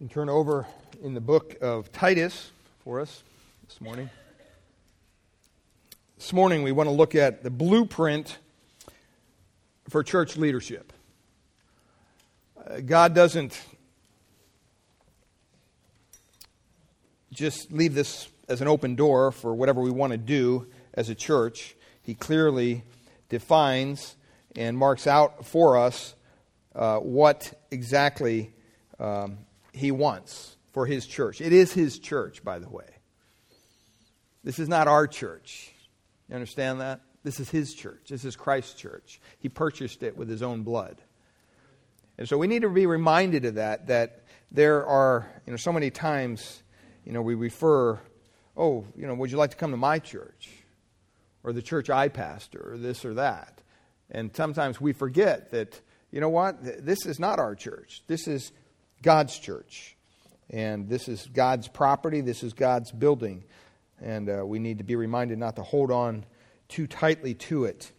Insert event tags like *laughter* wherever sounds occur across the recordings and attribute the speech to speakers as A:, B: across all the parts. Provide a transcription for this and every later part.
A: And turn over in the book of Titus for us this morning. This morning, we want to look at the blueprint for church leadership. Uh, God doesn't just leave this as an open door for whatever we want to do as a church. He clearly defines and marks out for us uh, what exactly um, he wants for his church. It is his church, by the way. This is not our church. You understand that? This is his church. This is Christ's church. He purchased it with his own blood. And so we need to be reminded of that, that there are, you know, so many times, you know, we refer, oh, you know, would you like to come to my church? Or the church I pastor, or this or that. And sometimes we forget that, you know what, this is not our church. This is God's church. And this is God's property, this is God's building. And uh, we need to be reminded not to hold on too tightly to it.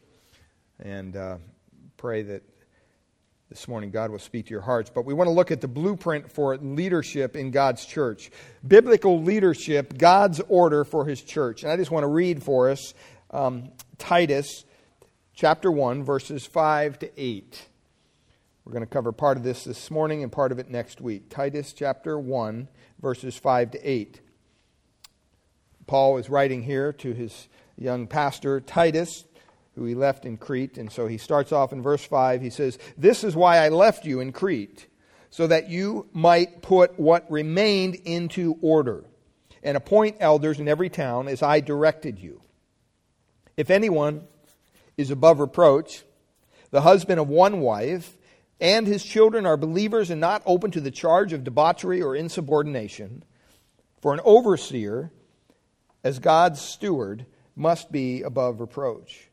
A: And uh, pray that this morning God will speak to your hearts. But we want to look at the blueprint for leadership in God's church. Biblical leadership, God's order for his church. And I just want to read for us um, Titus chapter 1, verses 5 to 8. We're going to cover part of this this morning and part of it next week. Titus chapter 1, verses 5 to 8. Paul is writing here to his young pastor, Titus, who he left in Crete. And so he starts off in verse 5. He says, This is why I left you in Crete, so that you might put what remained into order, and appoint elders in every town as I directed you. If anyone is above reproach, the husband of one wife, and his children are believers and not open to the charge of debauchery or insubordination. For an overseer, as God's steward, must be above reproach.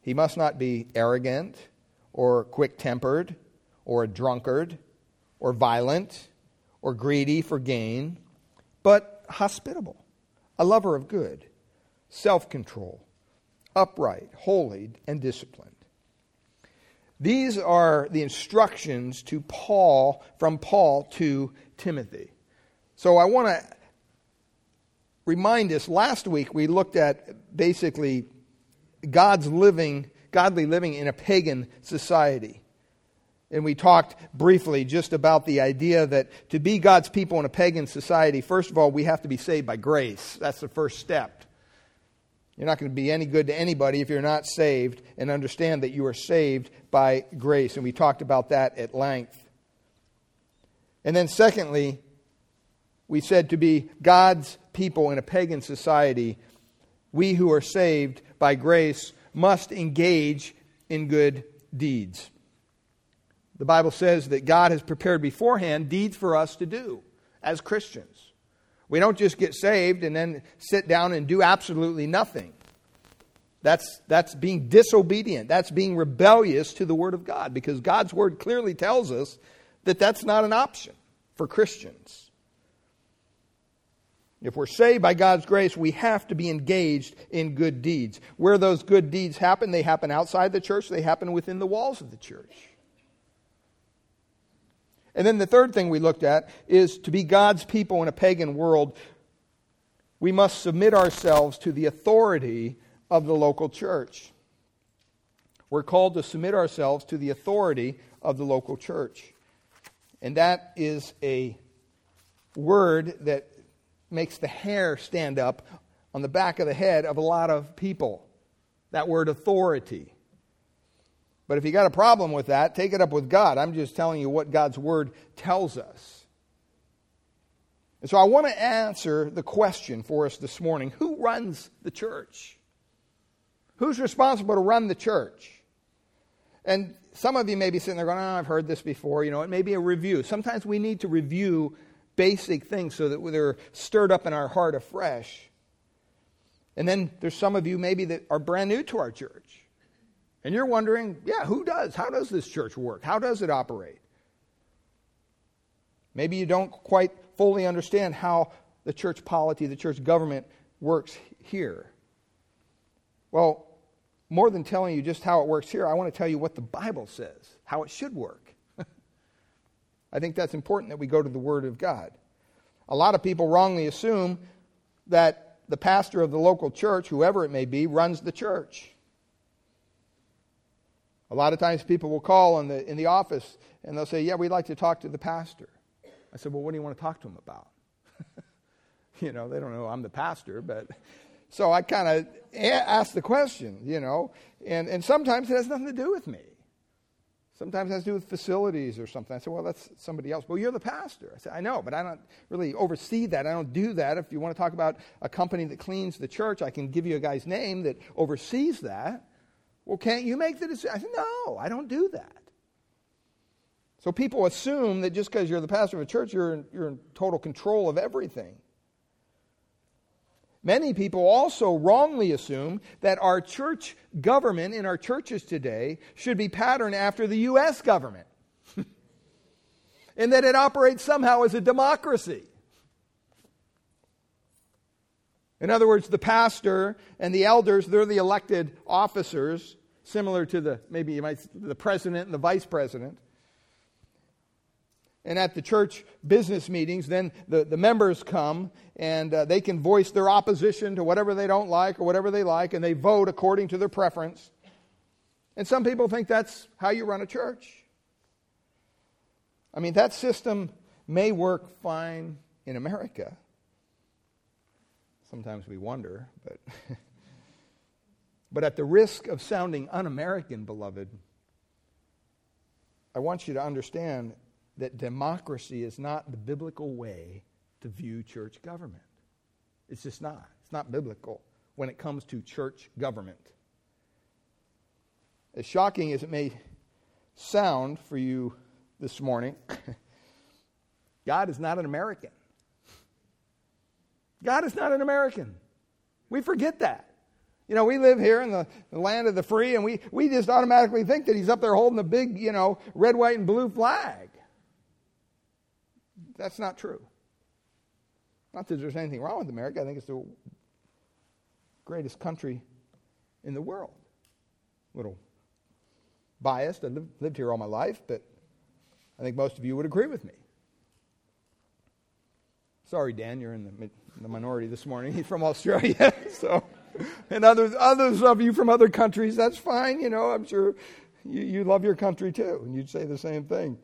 A: He must not be arrogant or quick tempered or a drunkard or violent or greedy for gain, but hospitable, a lover of good, self control, upright, holy, and disciplined. These are the instructions to Paul from Paul to Timothy. So I want to remind us last week we looked at basically God's living godly living in a pagan society. And we talked briefly just about the idea that to be God's people in a pagan society, first of all, we have to be saved by grace. That's the first step. You're not going to be any good to anybody if you're not saved and understand that you are saved by grace. And we talked about that at length. And then, secondly, we said to be God's people in a pagan society, we who are saved by grace must engage in good deeds. The Bible says that God has prepared beforehand deeds for us to do as Christians. We don't just get saved and then sit down and do absolutely nothing. That's, that's being disobedient. That's being rebellious to the Word of God because God's Word clearly tells us that that's not an option for Christians. If we're saved by God's grace, we have to be engaged in good deeds. Where those good deeds happen, they happen outside the church, they happen within the walls of the church. And then the third thing we looked at is to be God's people in a pagan world, we must submit ourselves to the authority of the local church. We're called to submit ourselves to the authority of the local church. And that is a word that makes the hair stand up on the back of the head of a lot of people. That word authority. But if you got a problem with that, take it up with God. I'm just telling you what God's word tells us. And so I want to answer the question for us this morning who runs the church? Who's responsible to run the church? And some of you may be sitting there going, oh, I've heard this before. You know, it may be a review. Sometimes we need to review basic things so that they're stirred up in our heart afresh. And then there's some of you maybe that are brand new to our church. And you're wondering, yeah, who does? How does this church work? How does it operate? Maybe you don't quite fully understand how the church polity, the church government works here. Well, more than telling you just how it works here, I want to tell you what the Bible says, how it should work. *laughs* I think that's important that we go to the Word of God. A lot of people wrongly assume that the pastor of the local church, whoever it may be, runs the church. A lot of times people will call in the, in the office and they'll say, Yeah, we'd like to talk to the pastor. I said, Well, what do you want to talk to him about? *laughs* you know, they don't know I'm the pastor, but. *laughs* So I kind of ask the question, you know, and, and sometimes it has nothing to do with me. Sometimes it has to do with facilities or something. I said, well, that's somebody else. Well, you're the pastor. I said, I know, but I don't really oversee that. I don't do that. If you want to talk about a company that cleans the church, I can give you a guy's name that oversees that. Well, can't you make the decision? I said, no, I don't do that. So people assume that just because you're the pastor of a church, you're in, you're in total control of everything. Many people also wrongly assume that our church government in our churches today should be patterned after the U.S. government *laughs* and that it operates somehow as a democracy. In other words, the pastor and the elders, they're the elected officers, similar to the maybe you might the president and the vice president. And at the church business meetings, then the, the members come and uh, they can voice their opposition to whatever they don't like or whatever they like, and they vote according to their preference. And some people think that's how you run a church. I mean, that system may work fine in America. Sometimes we wonder, but. *laughs* but at the risk of sounding un American, beloved, I want you to understand that democracy is not the biblical way to view church government. It's just not. It's not biblical when it comes to church government. As shocking as it may sound for you this morning, *laughs* God is not an American. God is not an American. We forget that. You know, we live here in the, land of the free, and we, we just automatically think that he's up there holding the big, you know, red, white, and blue flag. That's not true. Not that there's anything wrong with America. I think it's the greatest country in the world. A little biased. I've lived here all my life, but I think most of you would agree with me. Sorry, Dan, you're in the, the minority this morning. *laughs* He's from Australia, *laughs* so and others others of you from other countries. That's fine. You know, I'm sure you, you love your country too, and you'd say the same thing.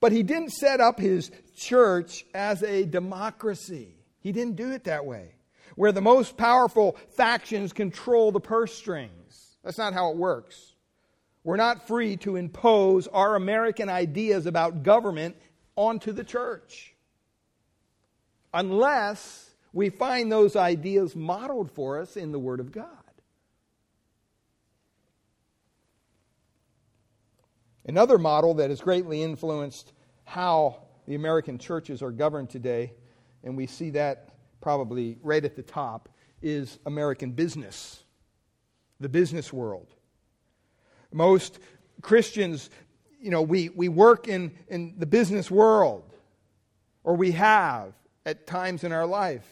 A: But he didn't set up his church as a democracy. He didn't do it that way, where the most powerful factions control the purse strings. That's not how it works. We're not free to impose our American ideas about government onto the church unless we find those ideas modeled for us in the Word of God. Another model that has greatly influenced how the American churches are governed today, and we see that probably right at the top, is American business, the business world. Most Christians, you know, we, we work in, in the business world, or we have at times in our life.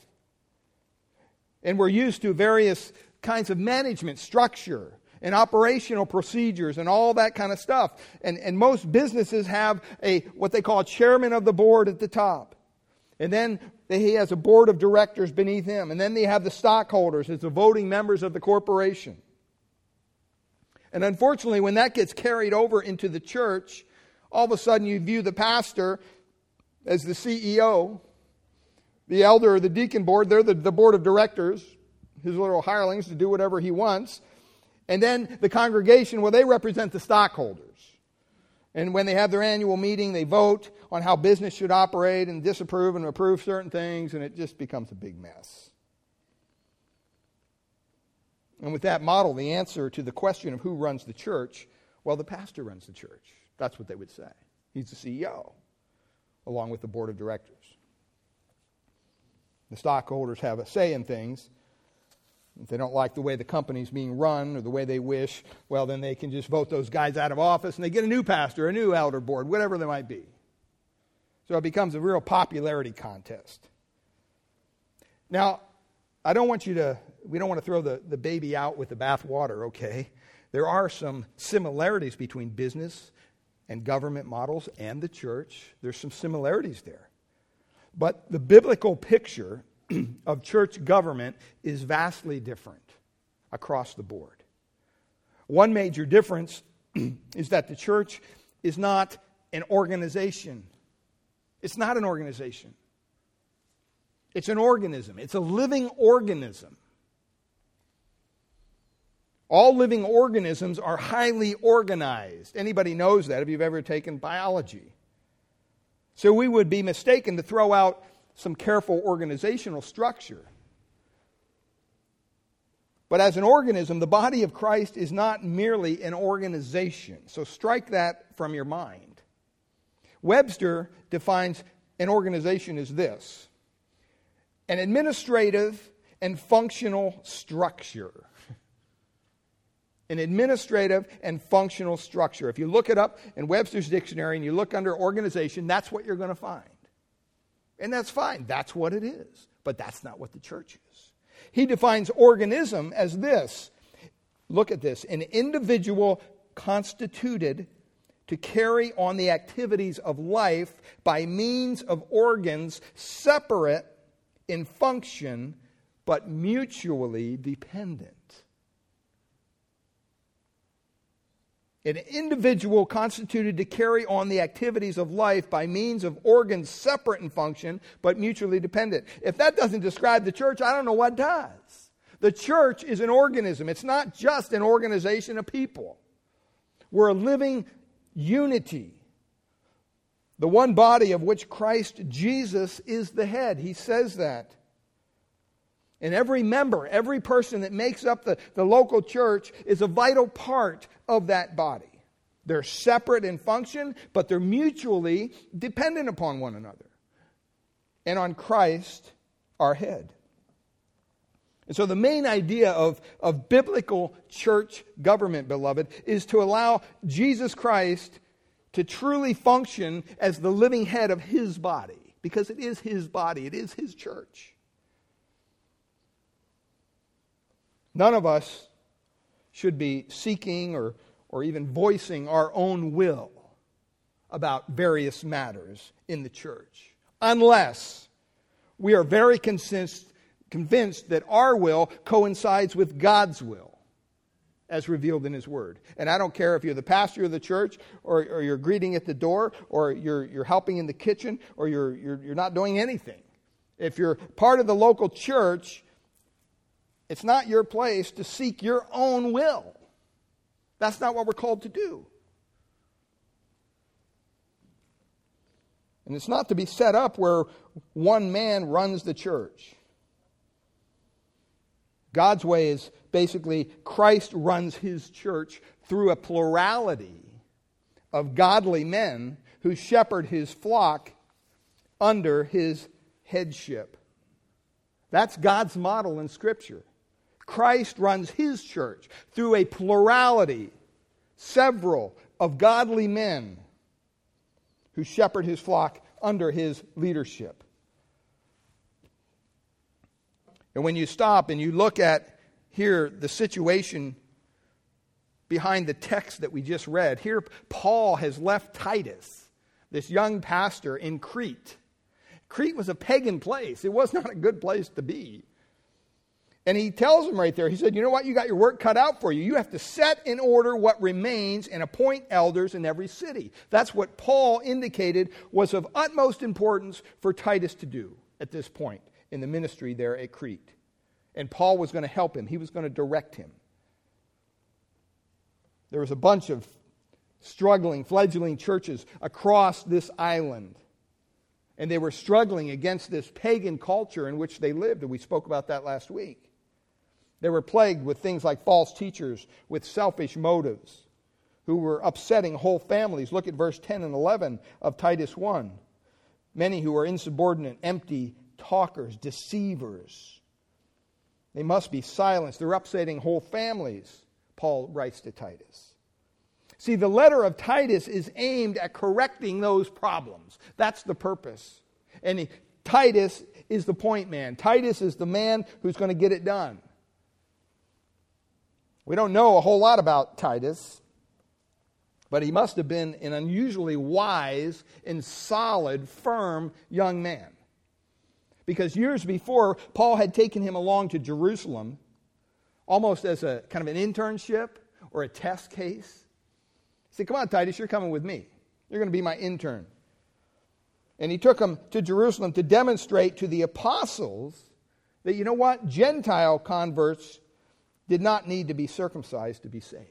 A: And we're used to various kinds of management structure and operational procedures and all that kind of stuff. And, and most businesses have a what they call a chairman of the board at the top. And then he has a board of directors beneath him. And then they have the stockholders as the voting members of the corporation. And unfortunately, when that gets carried over into the church, all of a sudden you view the pastor as the CEO, the elder or the deacon board, they're the, the board of directors, his little hirelings to do whatever he wants. And then the congregation, well, they represent the stockholders. And when they have their annual meeting, they vote on how business should operate and disapprove and approve certain things, and it just becomes a big mess. And with that model, the answer to the question of who runs the church, well, the pastor runs the church. That's what they would say. He's the CEO, along with the board of directors. The stockholders have a say in things, if they don't like the way the company's being run or the way they wish, well, then they can just vote those guys out of office and they get a new pastor, a new elder board, whatever they might be. So it becomes a real popularity contest. Now, I don't want you to, we don't want to throw the, the baby out with the bathwater, okay? There are some similarities between business and government models and the church. There's some similarities there. But the biblical picture *clears throat* of church government is vastly different across the board. One major difference *clears throat* is that the church is not an organization. It's not an organization. It's an organism. It's a living organism. All living organisms are highly organized. Anybody knows that if you've ever taken biology. So we would be mistaken to throw out some careful organizational structure. But as an organism, the body of Christ is not merely an organization. So strike that from your mind. Webster defines an organization as this an administrative and functional structure. An administrative and functional structure. If you look it up in Webster's dictionary and you look under organization, that's what you're going to find. And that's fine. That's what it is. But that's not what the church is. He defines organism as this look at this an individual constituted to carry on the activities of life by means of organs separate in function but mutually dependent. An individual constituted to carry on the activities of life by means of organs separate in function but mutually dependent. If that doesn't describe the church, I don't know what does. The church is an organism, it's not just an organization of people. We're a living unity. The one body of which Christ Jesus is the head. He says that. And every member, every person that makes up the, the local church is a vital part of that body. They're separate in function, but they're mutually dependent upon one another and on Christ, our head. And so, the main idea of, of biblical church government, beloved, is to allow Jesus Christ to truly function as the living head of his body, because it is his body, it is his church. None of us should be seeking or, or even voicing our own will about various matters in the church, unless we are very consist, convinced that our will coincides with God's will as revealed in His Word. And I don't care if you're the pastor of the church, or, or you're greeting at the door, or you're, you're helping in the kitchen, or you're, you're, you're not doing anything. If you're part of the local church, it's not your place to seek your own will. That's not what we're called to do. And it's not to be set up where one man runs the church. God's way is basically Christ runs his church through a plurality of godly men who shepherd his flock under his headship. That's God's model in Scripture. Christ runs his church through a plurality, several of godly men who shepherd his flock under his leadership. And when you stop and you look at here the situation behind the text that we just read, here Paul has left Titus, this young pastor in Crete. Crete was a pagan place, it was not a good place to be. And he tells them right there, he said, You know what? You got your work cut out for you. You have to set in order what remains and appoint elders in every city. That's what Paul indicated was of utmost importance for Titus to do at this point in the ministry there at Crete. And Paul was going to help him, he was going to direct him. There was a bunch of struggling, fledgling churches across this island. And they were struggling against this pagan culture in which they lived. And we spoke about that last week. They were plagued with things like false teachers with selfish motives who were upsetting whole families. Look at verse 10 and 11 of Titus 1. Many who are insubordinate, empty talkers, deceivers. They must be silenced. They're upsetting whole families, Paul writes to Titus. See, the letter of Titus is aimed at correcting those problems. That's the purpose. And Titus is the point man. Titus is the man who's going to get it done. We don't know a whole lot about Titus. But he must have been an unusually wise and solid, firm young man. Because years before, Paul had taken him along to Jerusalem almost as a kind of an internship or a test case. He said, Come on, Titus, you're coming with me. You're going to be my intern. And he took him to Jerusalem to demonstrate to the apostles that, you know what? Gentile converts did not need to be circumcised to be saved.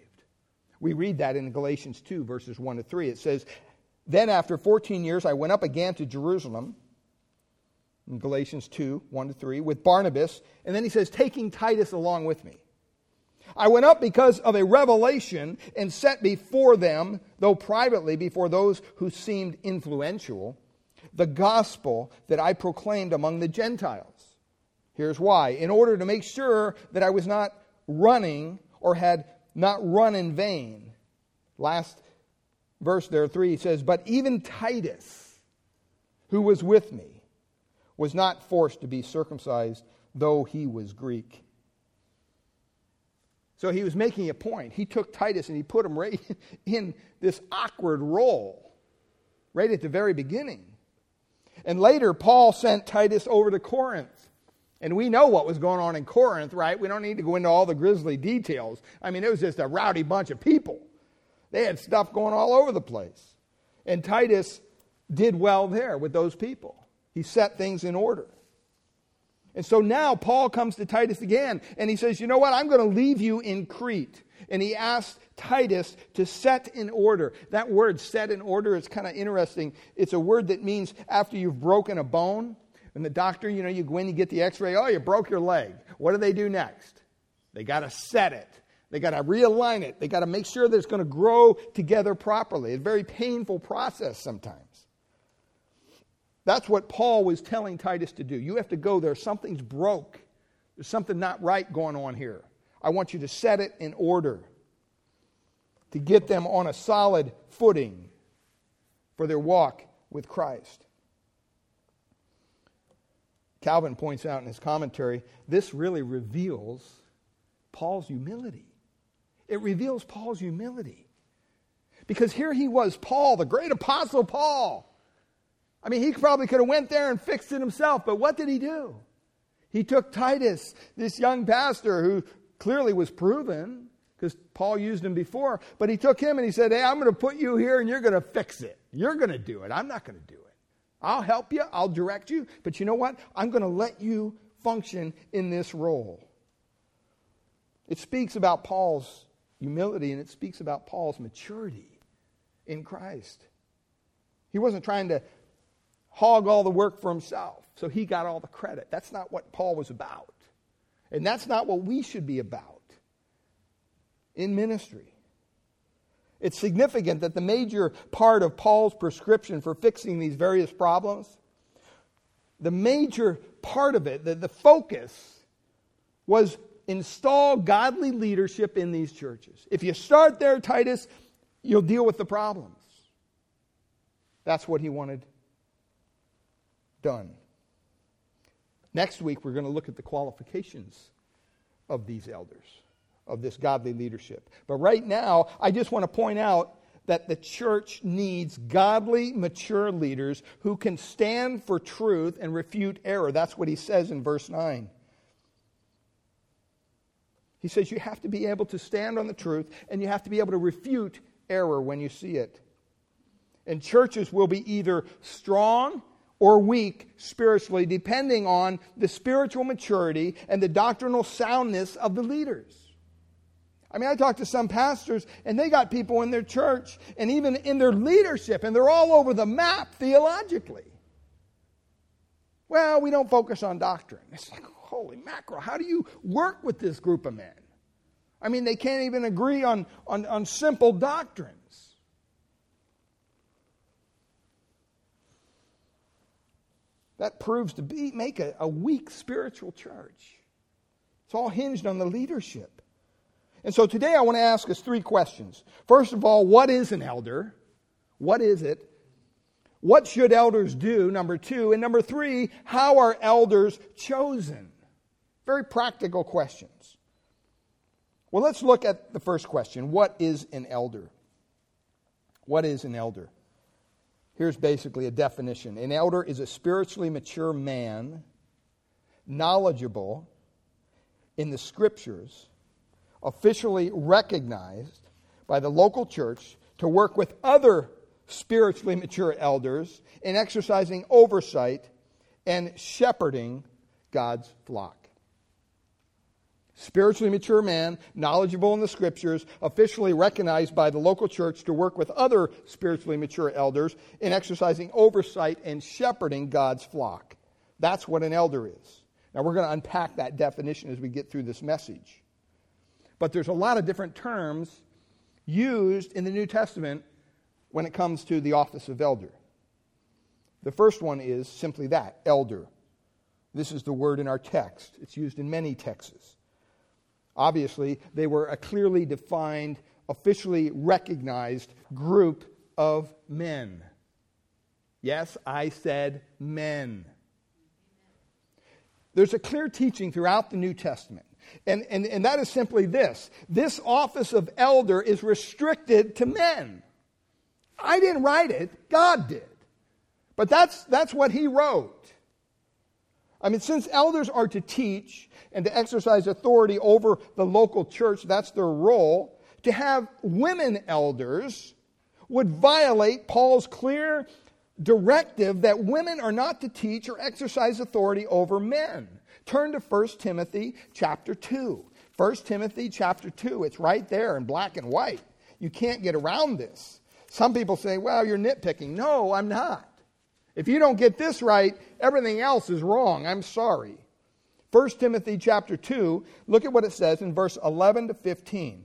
A: We read that in Galatians 2, verses 1 to 3. It says, Then after 14 years, I went up again to Jerusalem, in Galatians 2, 1 to 3, with Barnabas. And then he says, taking Titus along with me. I went up because of a revelation and set before them, though privately before those who seemed influential, the gospel that I proclaimed among the Gentiles. Here's why. In order to make sure that I was not running or had not run in vain. Last verse there, 3 says, But even Titus, who was with me, was not forced to be circumcised, though he was Greek. So he was making a point. He took Titus and he put him right *laughs* in this awkward role, right at the very beginning. And later, Paul sent Titus over to Corinth. And we know what was going on in Corinth, right? We don't need to go into all the grisly details. I mean, it was just a rowdy bunch of people. They had stuff going all over the place. And Titus did well there with those people. He set things in order. And so now Paul comes to Titus again and he says, You know what? I'm going to leave you in Crete. And he asked Titus to set in order. That word, set in order, is kind of interesting. It's a word that means after you've broken a bone, and the doctor, you know, you go in, you get the x ray, oh, you broke your leg. What do they do next? They got to set it. They got to realign it. They got to make sure that it's going to grow together properly. It's a very painful process sometimes. That's what Paul was telling Titus to do. You have to go there. Something's broke. There's something not right going on here. I want you to set it in order to get them on a solid footing for their walk with Christ. Calvin points out in his commentary this really reveals Paul's humility. It reveals Paul's humility. Because here he was, Paul, the great apostle Paul. I mean, he probably could have went there and fixed it himself, but what did he do? He took Titus, this young pastor who clearly was proven because Paul used him before, but he took him and he said, Hey, I'm going to put you here and you're going to fix it. You're going to do it. I'm not going to do it. I'll help you, I'll direct you, but you know what? I'm going to let you function in this role. It speaks about Paul's humility and it speaks about Paul's maturity in Christ. He wasn't trying to hog all the work for himself, so he got all the credit. That's not what Paul was about. And that's not what we should be about in ministry. It's significant that the major part of Paul's prescription for fixing these various problems, the major part of it, the, the focus, was install godly leadership in these churches. If you start there, Titus, you'll deal with the problems. That's what he wanted done. Next week, we're going to look at the qualifications of these elders of this godly leadership. But right now, I just want to point out that the church needs godly, mature leaders who can stand for truth and refute error. That's what he says in verse 9. He says you have to be able to stand on the truth and you have to be able to refute error when you see it. And churches will be either strong or weak spiritually, depending on the spiritual maturity and the doctrinal soundness of the leaders. I mean, I talked to some pastors, and they got people in their church and even in their leadership, and they're all over the map theologically. Well, we don't focus on doctrine. It's like, holy mackerel, how do you work with this group of men? I mean, they can't even agree on, on, on simple doctrines. That proves to be make a, a weak spiritual church. It's all hinged on the leadership. And so today I want to ask us three questions. First of all, what is an elder? What is it? What should elders do? Number two. And number three, how are elders chosen? Very practical questions. Well, let's look at the first question What is an elder? What is an elder? Here's basically a definition An elder is a spiritually mature man, knowledgeable in the scriptures, officially recognized by the local church to work with other spiritually mature elders in exercising oversight and shepherding God's flock. Spiritually mature man, knowledgeable in the scriptures, officially recognized by the local church to work with other spiritually mature elders in exercising oversight and shepherding God's flock. That's what an elder is. Now, we're going to unpack that definition as we get through this message. But there's a lot of different terms used in the New Testament when it comes to the office of elder. The first one is simply that elder. This is the word in our text, it's used in many texts. Obviously, they were a clearly defined, officially recognized group of men. Yes, I said men. There's a clear teaching throughout the New Testament, and, and, and that is simply this this office of elder is restricted to men. I didn't write it, God did. But that's, that's what he wrote. I mean, since elders are to teach and to exercise authority over the local church, that's their role, to have women elders would violate Paul's clear directive that women are not to teach or exercise authority over men. Turn to 1 Timothy chapter 2. 1 Timothy chapter 2, it's right there in black and white. You can't get around this. Some people say, well, you're nitpicking. No, I'm not. If you don't get this right, everything else is wrong. I'm sorry. 1 Timothy chapter 2, look at what it says in verse 11 to 15.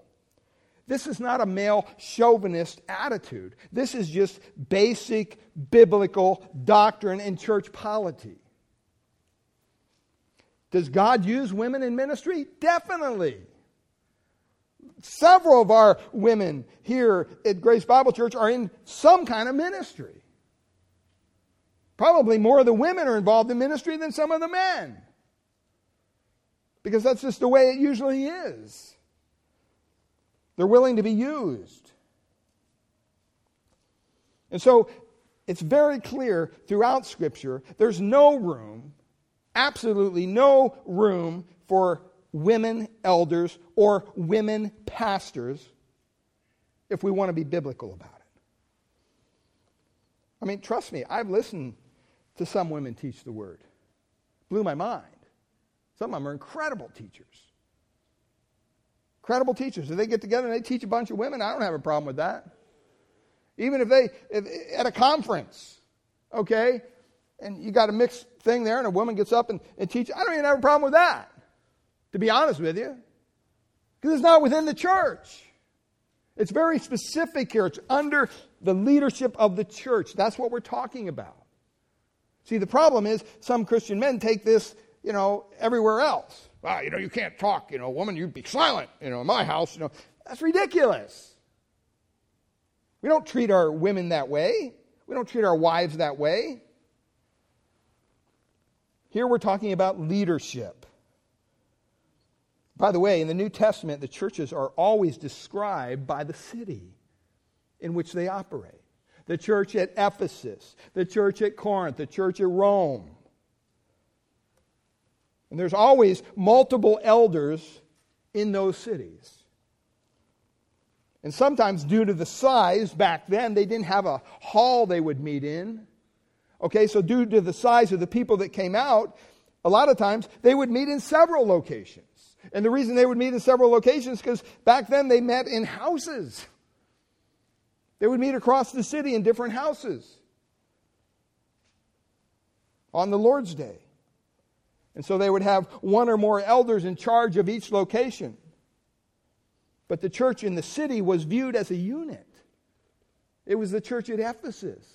A: This is not a male chauvinist attitude. This is just basic biblical doctrine and church polity. Does God use women in ministry? Definitely. Several of our women here at Grace Bible Church are in some kind of ministry. Probably more of the women are involved in ministry than some of the men. Because that's just the way it usually is. They're willing to be used. And so it's very clear throughout Scripture there's no room, absolutely no room for women elders or women pastors if we want to be biblical about it. I mean, trust me, I've listened to some women teach the word. Blew my mind. Some of them are incredible teachers. Incredible teachers. If they get together and they teach a bunch of women, I don't have a problem with that. Even if they, if, at a conference, okay, and you got a mixed thing there and a woman gets up and, and teaches, I don't even have a problem with that to be honest with you, because it's not within the church. It's very specific here. It's under the leadership of the church. That's what we're talking about. See, the problem is some Christian men take this, you know, everywhere else. Well, you know, you can't talk, you know, woman, you'd be silent, you know, in my house, you know. That's ridiculous. We don't treat our women that way. We don't treat our wives that way. Here we're talking about leadership. By the way, in the New Testament, the churches are always described by the city in which they operate the church at Ephesus, the church at Corinth, the church at Rome. And there's always multiple elders in those cities. And sometimes, due to the size back then, they didn't have a hall they would meet in. Okay, so due to the size of the people that came out, a lot of times they would meet in several locations. And the reason they would meet in several locations because back then they met in houses. They would meet across the city in different houses on the Lord's Day. And so they would have one or more elders in charge of each location. But the church in the city was viewed as a unit. It was the church at Ephesus.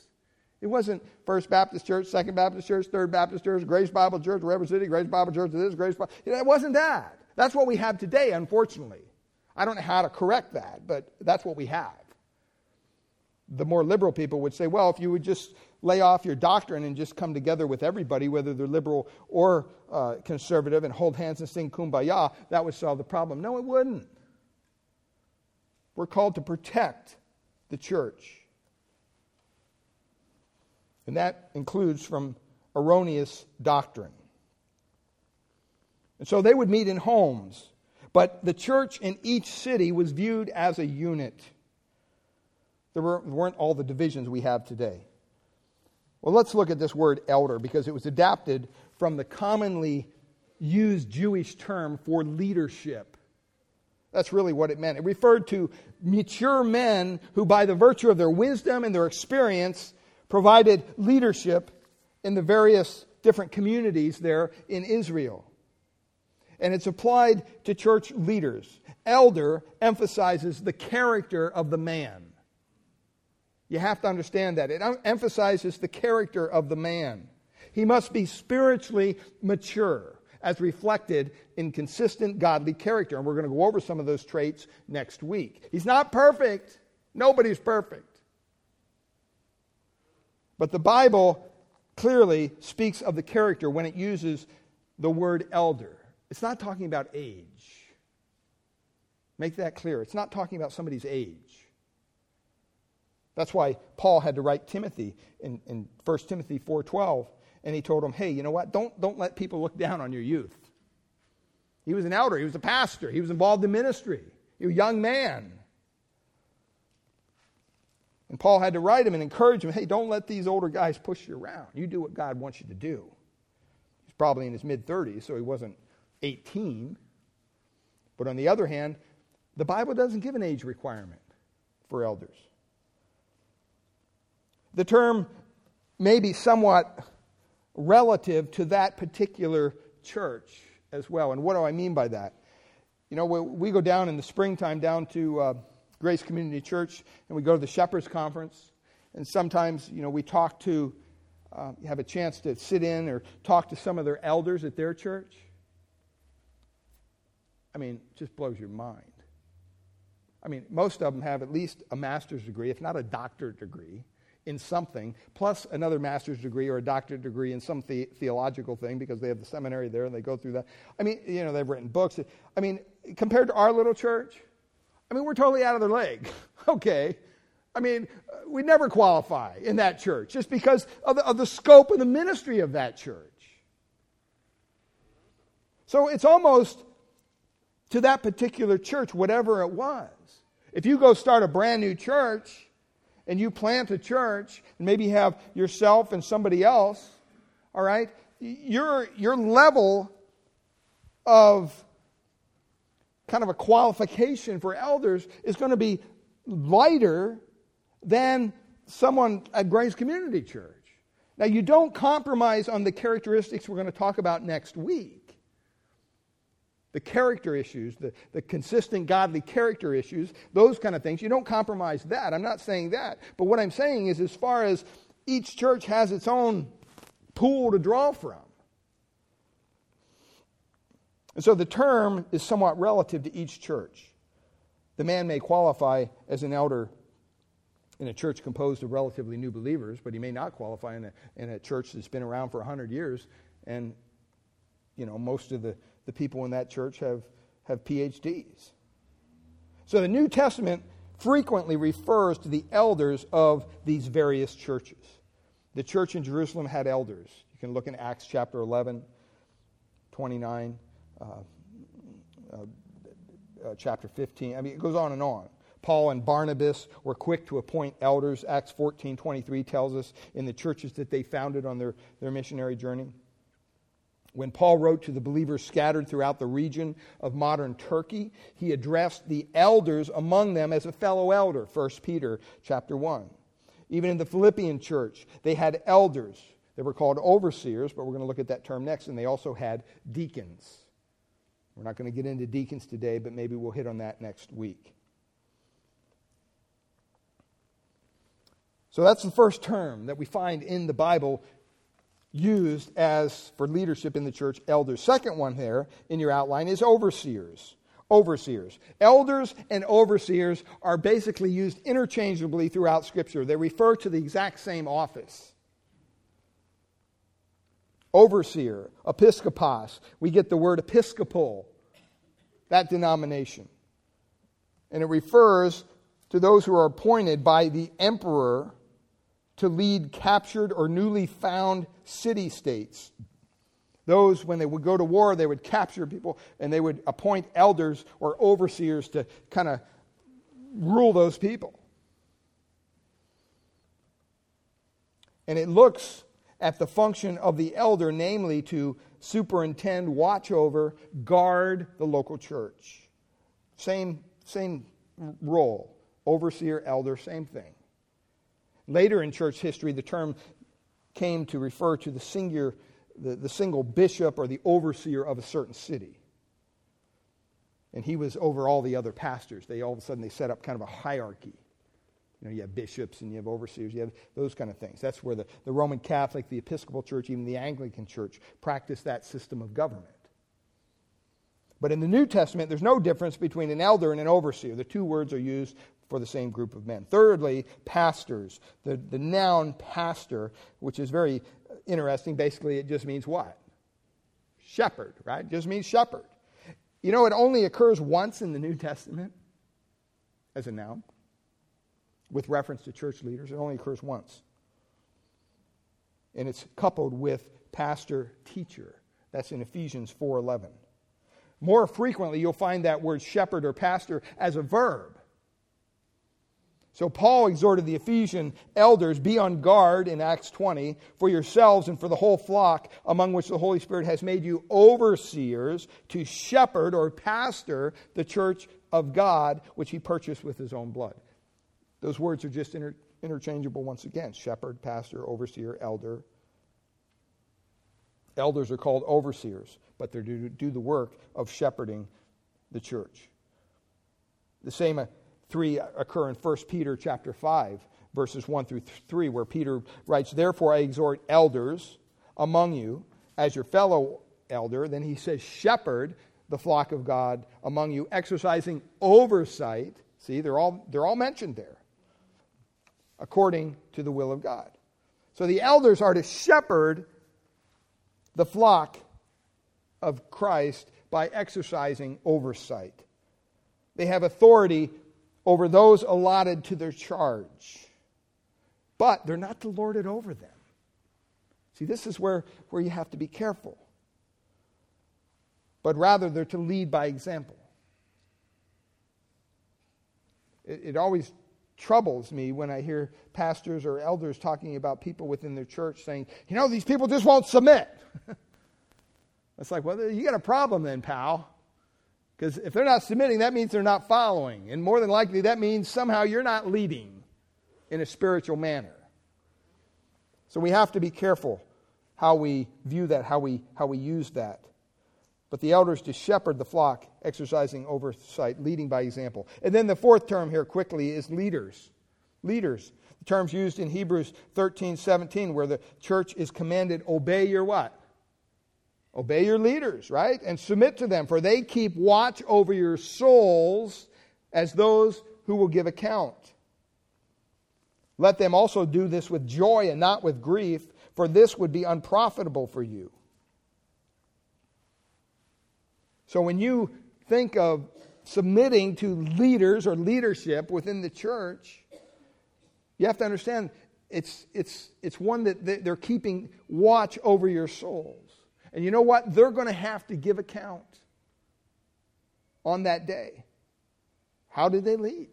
A: It wasn't First Baptist Church, Second Baptist Church, Third Baptist Church, Grace Bible Church, River City, Grace Bible Church, this, Grace Bible. It wasn't that. That's what we have today, unfortunately. I don't know how to correct that, but that's what we have. The more liberal people would say, well, if you would just lay off your doctrine and just come together with everybody, whether they're liberal or uh, conservative, and hold hands and sing kumbaya, that would solve the problem. No, it wouldn't. We're called to protect the church. And that includes from erroneous doctrine. And so they would meet in homes, but the church in each city was viewed as a unit. There weren't all the divisions we have today. Well, let's look at this word elder because it was adapted from the commonly used Jewish term for leadership. That's really what it meant. It referred to mature men who, by the virtue of their wisdom and their experience, provided leadership in the various different communities there in Israel. And it's applied to church leaders. Elder emphasizes the character of the man. You have to understand that. It emphasizes the character of the man. He must be spiritually mature, as reflected in consistent godly character. And we're going to go over some of those traits next week. He's not perfect, nobody's perfect. But the Bible clearly speaks of the character when it uses the word elder. It's not talking about age. Make that clear. It's not talking about somebody's age. That's why Paul had to write Timothy in, in 1 Timothy 4.12, and he told him, hey, you know what? Don't, don't let people look down on your youth. He was an elder. He was a pastor. He was involved in ministry. He was a young man. And Paul had to write him and encourage him, hey, don't let these older guys push you around. You do what God wants you to do. He's probably in his mid 30s, so he wasn't 18. But on the other hand, the Bible doesn't give an age requirement for elders. The term may be somewhat relative to that particular church as well. And what do I mean by that? You know, we go down in the springtime down to uh, Grace Community Church and we go to the Shepherds Conference. And sometimes, you know, we talk to, uh, have a chance to sit in or talk to some of their elders at their church. I mean, just blows your mind. I mean, most of them have at least a master's degree, if not a doctorate degree in something, plus another master's degree or a doctorate degree in some the- theological thing because they have the seminary there and they go through that. I mean, you know, they've written books. I mean, compared to our little church, I mean, we're totally out of their league. *laughs* okay. I mean, we never qualify in that church just because of the, of the scope and the ministry of that church. So it's almost to that particular church, whatever it was. If you go start a brand new church, and you plant a church, and maybe have yourself and somebody else, all right, your, your level of kind of a qualification for elders is going to be lighter than someone at Grace Community Church. Now, you don't compromise on the characteristics we're going to talk about next week the character issues, the, the consistent godly character issues, those kind of things. You don't compromise that. I'm not saying that. But what I'm saying is, as far as each church has its own pool to draw from. And so the term is somewhat relative to each church. The man may qualify as an elder in a church composed of relatively new believers, but he may not qualify in a, in a church that's been around for 100 years and you know most of the the people in that church have, have PhDs. So the New Testament frequently refers to the elders of these various churches. The church in Jerusalem had elders. You can look in Acts chapter 11, 29, uh, uh, uh, chapter 15. I mean, it goes on and on. Paul and Barnabas were quick to appoint elders. Acts 14, 23 tells us in the churches that they founded on their, their missionary journey. When Paul wrote to the believers scattered throughout the region of modern Turkey, he addressed the elders among them as a fellow elder, 1 Peter chapter 1. Even in the Philippian church, they had elders. They were called overseers, but we're going to look at that term next, and they also had deacons. We're not going to get into deacons today, but maybe we'll hit on that next week. So that's the first term that we find in the Bible used as for leadership in the church, elders. Second one there in your outline is overseers. Overseers. Elders and overseers are basically used interchangeably throughout Scripture. They refer to the exact same office. Overseer, episkopos. We get the word episcopal, that denomination. And it refers to those who are appointed by the emperor to lead captured or newly found city states. Those, when they would go to war, they would capture people and they would appoint elders or overseers to kind of rule those people. And it looks at the function of the elder, namely to superintend, watch over, guard the local church. Same, same role. Overseer, elder, same thing. Later in church history, the term came to refer to the, singular, the, the single bishop or the overseer of a certain city. And he was over all the other pastors. They all of a sudden they set up kind of a hierarchy. You know, you have bishops and you have overseers, you have those kind of things. That's where the, the Roman Catholic, the Episcopal Church, even the Anglican Church practice that system of government. But in the New Testament, there's no difference between an elder and an overseer. The two words are used for the same group of men. Thirdly, pastors. The, the noun pastor, which is very interesting, basically it just means what? Shepherd, right? It just means shepherd. You know, it only occurs once in the New Testament as a noun with reference to church leaders. It only occurs once. And it's coupled with pastor teacher. That's in Ephesians 4:11. More frequently, you'll find that word shepherd or pastor as a verb. So Paul exhorted the Ephesian elders, be on guard in Acts 20 for yourselves and for the whole flock among which the Holy Spirit has made you overseers to shepherd or pastor the church of God, which he purchased with his own blood. Those words are just inter- interchangeable once again shepherd, pastor, overseer, elder. Elders are called overseers, but they're to do the work of shepherding the church. The same uh, 3 occur in 1 Peter chapter 5, verses 1 through 3, where Peter writes, Therefore I exhort elders among you as your fellow elder. Then he says, Shepherd the flock of God among you, exercising oversight. See, they're all, they're all mentioned there, according to the will of God. So the elders are to shepherd the flock of Christ by exercising oversight. They have authority over those allotted to their charge. But they're not to lord it over them. See, this is where, where you have to be careful. But rather, they're to lead by example. It, it always troubles me when I hear pastors or elders talking about people within their church saying, you know, these people just won't submit. *laughs* it's like, well, you got a problem then, pal. Because if they're not submitting, that means they're not following. And more than likely, that means somehow you're not leading in a spiritual manner. So we have to be careful how we view that, how we, how we use that. But the elders to shepherd the flock, exercising oversight, leading by example. And then the fourth term here quickly is leaders. Leaders. The term's used in Hebrews 13, 17, where the church is commanded, obey your what? Obey your leaders, right? And submit to them, for they keep watch over your souls as those who will give account. Let them also do this with joy and not with grief, for this would be unprofitable for you. So when you think of submitting to leaders or leadership within the church, you have to understand it's, it's, it's one that they're keeping watch over your souls. And you know what? They're going to have to give account on that day. How did they lead?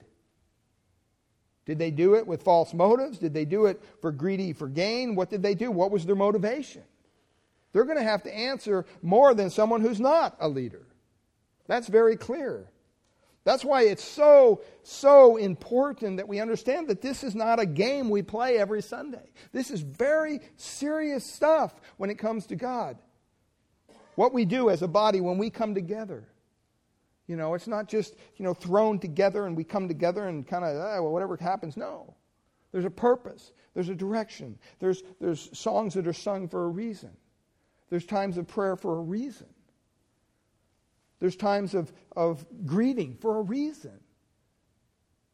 A: Did they do it with false motives? Did they do it for greedy for gain? What did they do? What was their motivation? They're going to have to answer more than someone who's not a leader. That's very clear. That's why it's so, so important that we understand that this is not a game we play every Sunday. This is very serious stuff when it comes to God. What we do as a body when we come together. You know, it's not just, you know, thrown together and we come together and kind of, ah, well, whatever happens. No. There's a purpose. There's a direction. There's, there's songs that are sung for a reason. There's times of prayer for a reason. There's times of, of greeting for a reason.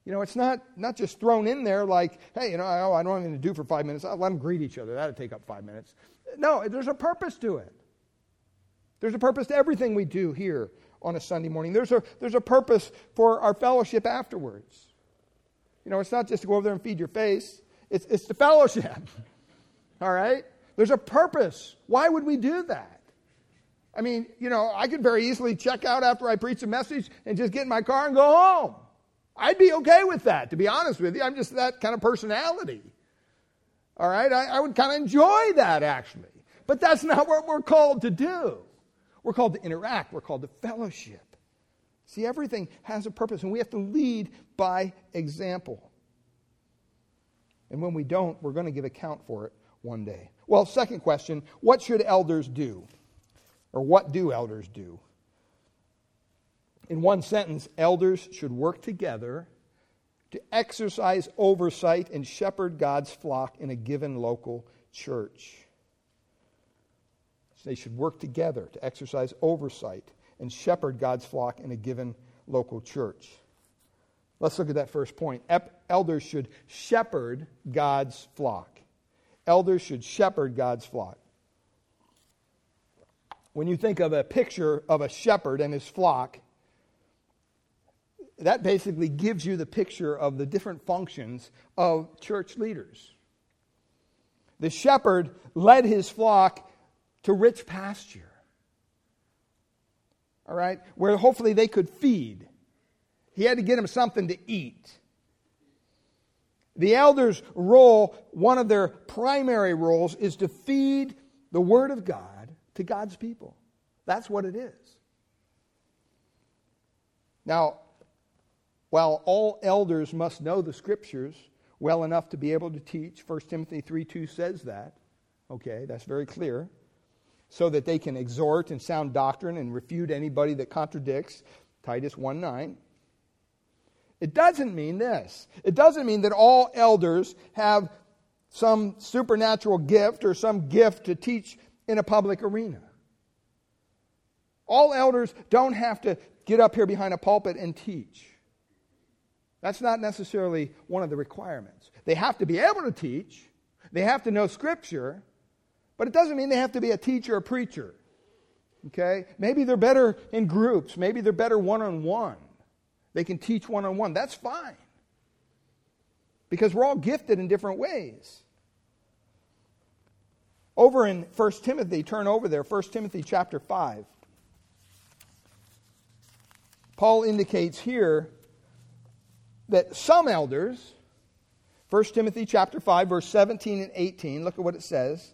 A: You know, it's not, not just thrown in there like, hey, you know, oh, I don't have anything to do for five minutes. I'll let them greet each other. That'll take up five minutes. No, there's a purpose to it. There's a purpose to everything we do here on a Sunday morning. There's a, there's a purpose for our fellowship afterwards. You know, it's not just to go over there and feed your face, it's, it's the fellowship. *laughs* All right? There's a purpose. Why would we do that? I mean, you know, I could very easily check out after I preach a message and just get in my car and go home. I'd be okay with that, to be honest with you. I'm just that kind of personality. All right? I, I would kind of enjoy that, actually. But that's not what we're called to do. We're called to interact, we're called to fellowship. See, everything has a purpose, and we have to lead by example. And when we don't, we're going to give account for it one day. Well, second question what should elders do? Or what do elders do? In one sentence, elders should work together to exercise oversight and shepherd God's flock in a given local church. They should work together to exercise oversight and shepherd God's flock in a given local church. Let's look at that first point. Elders should shepherd God's flock. Elders should shepherd God's flock. When you think of a picture of a shepherd and his flock, that basically gives you the picture of the different functions of church leaders. The shepherd led his flock to rich pasture. All right? Where hopefully they could feed. He had to get them something to eat. The elder's role, one of their primary roles, is to feed the Word of God to God's people. That's what it is. Now, while all elders must know the Scriptures well enough to be able to teach, 1 Timothy 3 2 says that. Okay, that's very clear so that they can exhort and sound doctrine and refute anybody that contradicts. Titus 1 9. It doesn't mean this. It doesn't mean that all elders have some supernatural gift or some gift to teach in a public arena. All elders don't have to get up here behind a pulpit and teach. That's not necessarily one of the requirements. They have to be able to teach, they have to know Scripture, but it doesn't mean they have to be a teacher or a preacher. Okay? Maybe they're better in groups. Maybe they're better one on one. They can teach one on one. That's fine. Because we're all gifted in different ways. Over in 1 Timothy, turn over there, 1 Timothy chapter 5. Paul indicates here that some elders, 1 Timothy chapter 5 verse 17 and 18, look at what it says.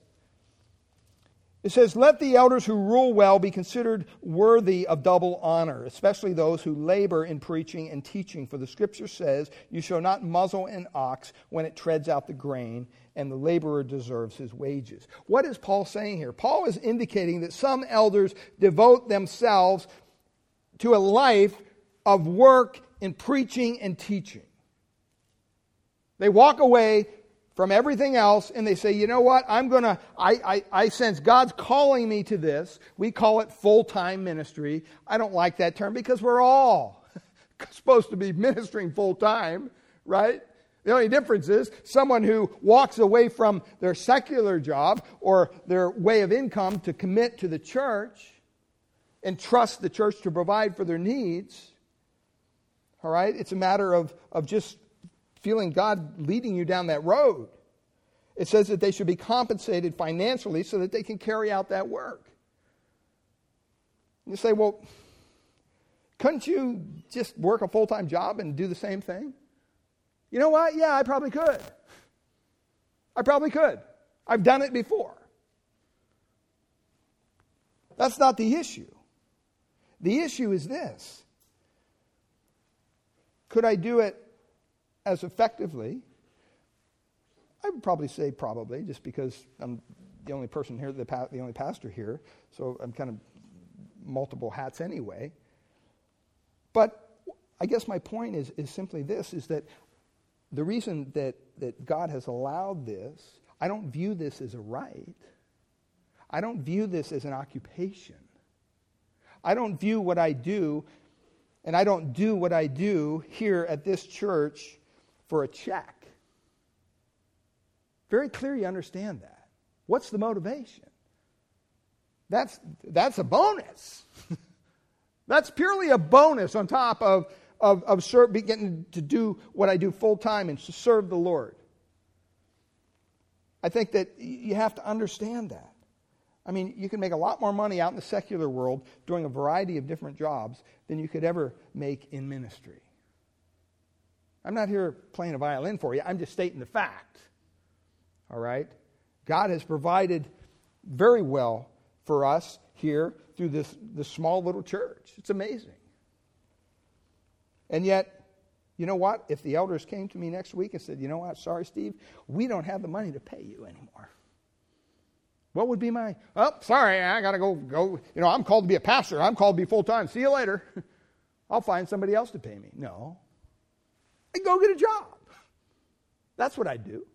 A: It says, Let the elders who rule well be considered worthy of double honor, especially those who labor in preaching and teaching. For the scripture says, You shall not muzzle an ox when it treads out the grain, and the laborer deserves his wages. What is Paul saying here? Paul is indicating that some elders devote themselves to a life of work in preaching and teaching. They walk away from everything else and they say, you know what, I'm going to, I, I sense God's calling me to this. We call it full time ministry. I don't like that term because we're all *laughs* supposed to be ministering full time, right? The only difference is someone who walks away from their secular job or their way of income to commit to the church and trust the church to provide for their needs. All right? It's a matter of, of just feeling God leading you down that road. It says that they should be compensated financially so that they can carry out that work. You say, well, couldn't you just work a full time job and do the same thing? You know what? Yeah, I probably could. I probably could. I've done it before. That's not the issue. The issue is this Could I do it as effectively? I would probably say probably, just because I'm the only person here, the, the only pastor here, so I'm kind of multiple hats anyway. But I guess my point is, is simply this, is that the reason that, that God has allowed this, I don't view this as a right. I don't view this as an occupation. I don't view what I do, and I don't do what I do here at this church for a check. Very clear you understand that. What's the motivation? That's, that's a bonus. *laughs* that's purely a bonus on top of, of, of serve, getting to do what I do full time and to serve the Lord. I think that you have to understand that. I mean, you can make a lot more money out in the secular world doing a variety of different jobs than you could ever make in ministry. I'm not here playing a violin for you, I'm just stating the fact. All right? God has provided very well for us here through this, this small little church. It's amazing. And yet, you know what? If the elders came to me next week and said, you know what, sorry, Steve, we don't have the money to pay you anymore. What would be my, oh, sorry, I got to go, go. You know, I'm called to be a pastor. I'm called to be full time. See you later. *laughs* I'll find somebody else to pay me. No. I go get a job. That's what I'd do.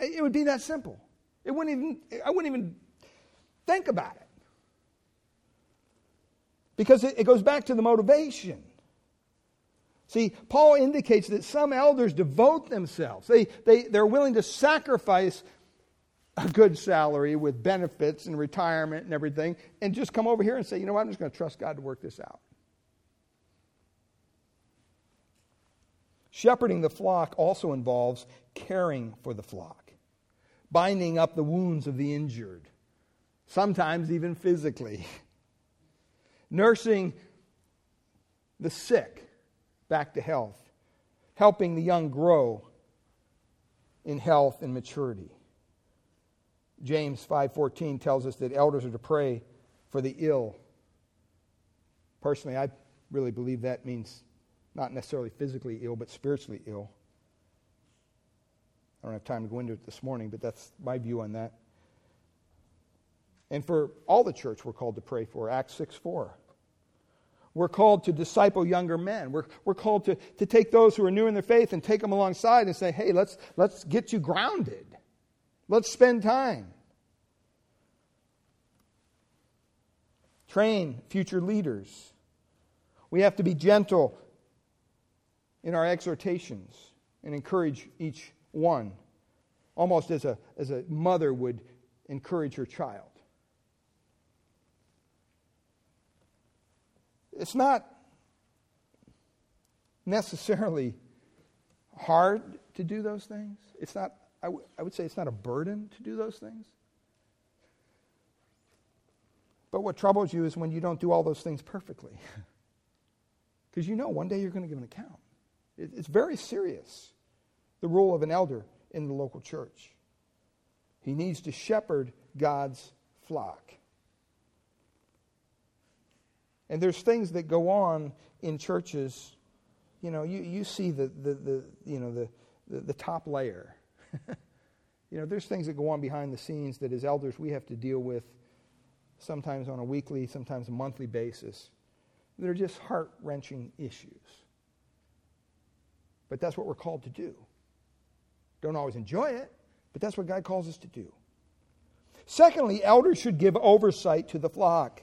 A: It would be that simple. It wouldn't even, I wouldn't even think about it. Because it, it goes back to the motivation. See, Paul indicates that some elders devote themselves. They, they, they're willing to sacrifice a good salary with benefits and retirement and everything and just come over here and say, you know what, I'm just going to trust God to work this out. Shepherding the flock also involves caring for the flock, binding up the wounds of the injured, sometimes even physically, *laughs* nursing the sick back to health, helping the young grow in health and maturity. James 5:14 tells us that elders are to pray for the ill. Personally, I really believe that means not necessarily physically ill, but spiritually ill. I don't have time to go into it this morning, but that's my view on that. And for all the church, we're called to pray for. Acts 6 4. We're called to disciple younger men. We're, we're called to, to take those who are new in their faith and take them alongside and say, hey, let's, let's get you grounded. Let's spend time. Train future leaders. We have to be gentle in our exhortations and encourage each one, almost as a, as a mother would encourage her child. It's not necessarily hard to do those things. It's not, I, w- I would say it's not a burden to do those things. But what troubles you is when you don't do all those things perfectly. *laughs* Because you know one day you're going to give an account. It's very serious, the role of an elder in the local church. He needs to shepherd God's flock. And there's things that go on in churches. You know, you, you see the, the, the, you know, the, the, the top layer. *laughs* you know, there's things that go on behind the scenes that as elders we have to deal with sometimes on a weekly, sometimes a monthly basis. They're just heart wrenching issues. But that's what we're called to do. Don't always enjoy it, but that's what God calls us to do. Secondly, elders should give oversight to the flock.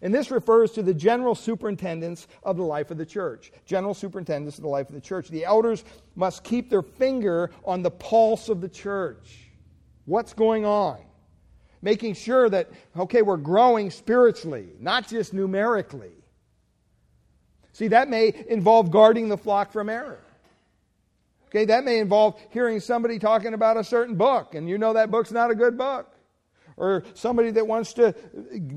A: And this refers to the general superintendence of the life of the church. General superintendence of the life of the church. The elders must keep their finger on the pulse of the church. What's going on? Making sure that, okay, we're growing spiritually, not just numerically. See, that may involve guarding the flock from error. Okay, that may involve hearing somebody talking about a certain book, and you know that book's not a good book. Or somebody that wants to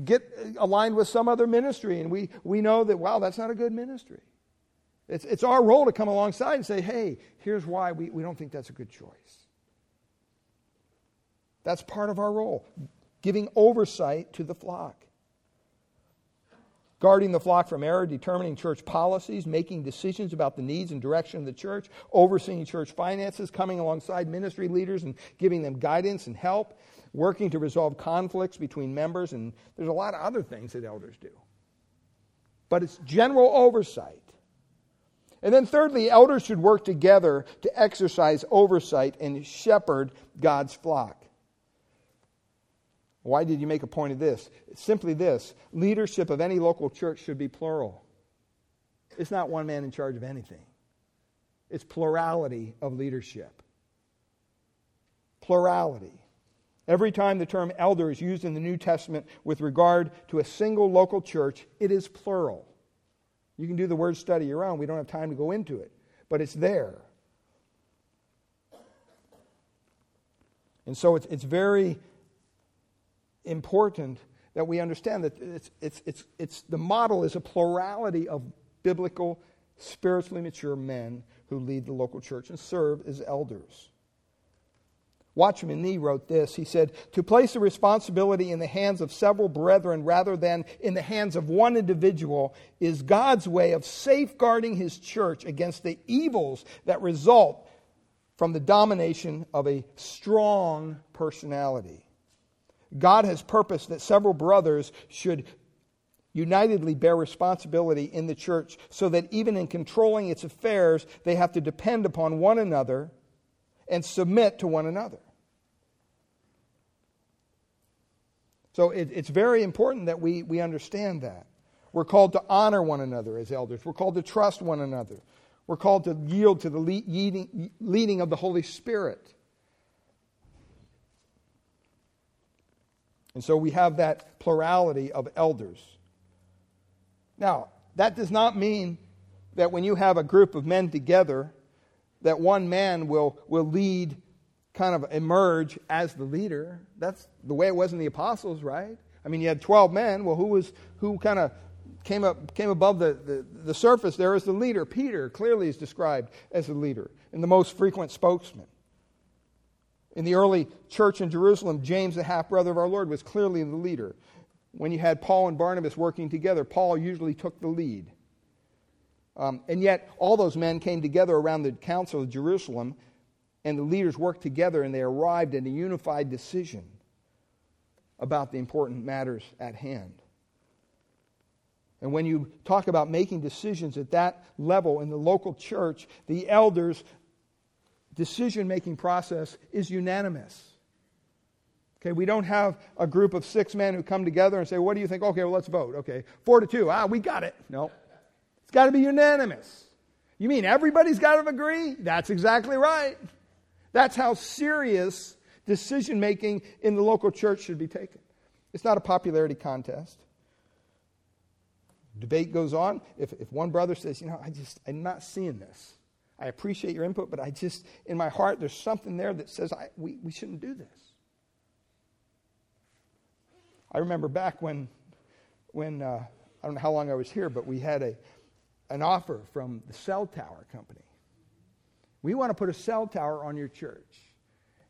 A: get aligned with some other ministry, and we, we know that, wow, that's not a good ministry. It's, it's our role to come alongside and say, hey, here's why we, we don't think that's a good choice. That's part of our role, giving oversight to the flock guarding the flock from error, determining church policies, making decisions about the needs and direction of the church, overseeing church finances, coming alongside ministry leaders and giving them guidance and help, working to resolve conflicts between members, and there's a lot of other things that elders do. But it's general oversight. And then, thirdly, elders should work together to exercise oversight and shepherd God's flock. Why did you make a point of this? Simply this leadership of any local church should be plural. It's not one man in charge of anything, it's plurality of leadership. Plurality. Every time the term elder is used in the New Testament with regard to a single local church, it is plural. You can do the word study your own. We don't have time to go into it, but it's there. And so it's, it's very important that we understand that it's, it's, it's, it's, the model is a plurality of biblical, spiritually mature men who lead the local church and serve as elders. Watchman Nee wrote this. He said, To place the responsibility in the hands of several brethren rather than in the hands of one individual is God's way of safeguarding his church against the evils that result from the domination of a strong personality. God has purposed that several brothers should unitedly bear responsibility in the church so that even in controlling its affairs, they have to depend upon one another and submit to one another. So it, it's very important that we, we understand that. We're called to honor one another as elders, we're called to trust one another, we're called to yield to the leading, leading of the Holy Spirit. And so we have that plurality of elders. Now, that does not mean that when you have a group of men together, that one man will, will lead, kind of emerge as the leader. That's the way it was in the apostles, right? I mean, you had 12 men. Well, who was, who kind of came up, came above the, the, the surface there as the leader? Peter clearly is described as the leader and the most frequent spokesman. In the early church in Jerusalem, James, the half brother of our Lord, was clearly the leader. When you had Paul and Barnabas working together, Paul usually took the lead. Um, and yet, all those men came together around the Council of Jerusalem, and the leaders worked together and they arrived at a unified decision about the important matters at hand. And when you talk about making decisions at that level in the local church, the elders decision making process is unanimous. Okay, we don't have a group of six men who come together and say, What do you think? Okay, well, let's vote. Okay, four to two. Ah, we got it. No. It's got to be unanimous. You mean everybody's got to agree? That's exactly right. That's how serious decision making in the local church should be taken. It's not a popularity contest. Debate goes on. If, if one brother says, You know, I just, I'm not seeing this. I appreciate your input, but I just, in my heart, there's something there that says I, we, we shouldn't do this. I remember back when, when uh, I don't know how long I was here, but we had a, an offer from the cell tower company. We want to put a cell tower on your church.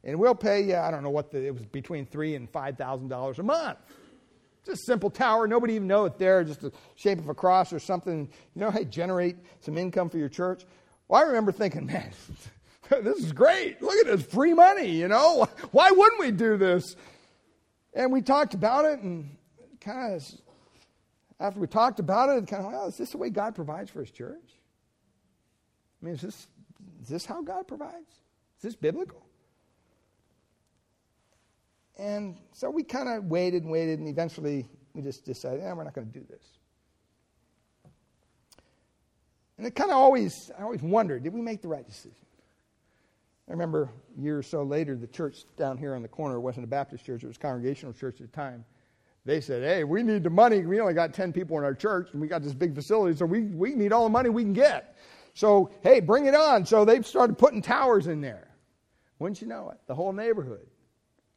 A: And we'll pay you, I don't know what the, it was between three and five thousand dollars a month. Just a simple tower. Nobody even know it there, just the shape of a cross or something. You know, hey, generate some income for your church. Well, I remember thinking, *laughs* man, this is great. Look at this free money, you know? *laughs* Why wouldn't we do this? And we talked about it, and kind of, after we talked about it, kind of, well, is this the way God provides for his church? I mean, is this, is this how God provides? Is this biblical? And so we kind of waited and waited, and eventually we just decided, yeah, we're not going to do this. And it kind of always, I always wondered, did we make the right decision? I remember a year or so later, the church down here on the corner wasn't a Baptist church, it was a congregational church at the time. They said, hey, we need the money. We only got 10 people in our church, and we got this big facility, so we, we need all the money we can get. So, hey, bring it on. So they started putting towers in there. Wouldn't you know it? The whole neighborhood.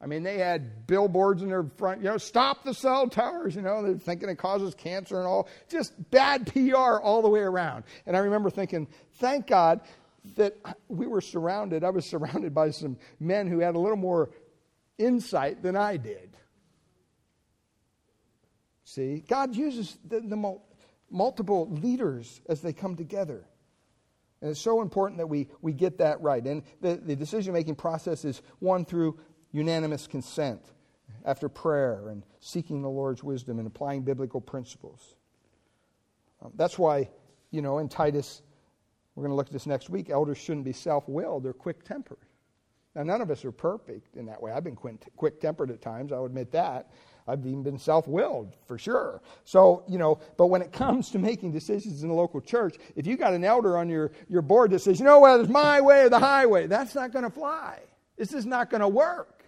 A: I mean, they had billboards in their front, you know, stop the cell towers, you know, they're thinking it causes cancer and all. Just bad PR all the way around. And I remember thinking, thank God that we were surrounded, I was surrounded by some men who had a little more insight than I did. See, God uses the, the multiple leaders as they come together. And it's so important that we, we get that right. And the, the decision making process is one through unanimous consent after prayer and seeking the Lord's wisdom and applying biblical principles. Um, that's why, you know, in Titus we're going to look at this next week. Elders shouldn't be self willed, they're quick tempered. Now, none of us are perfect in that way. I've been quick tempered at times, I'll admit that. I've even been self willed for sure. So, you know, but when it comes to making decisions in the local church, if you got an elder on your, your board that says, you know what, it's my way or the highway, that's not going to fly. This is not going to work.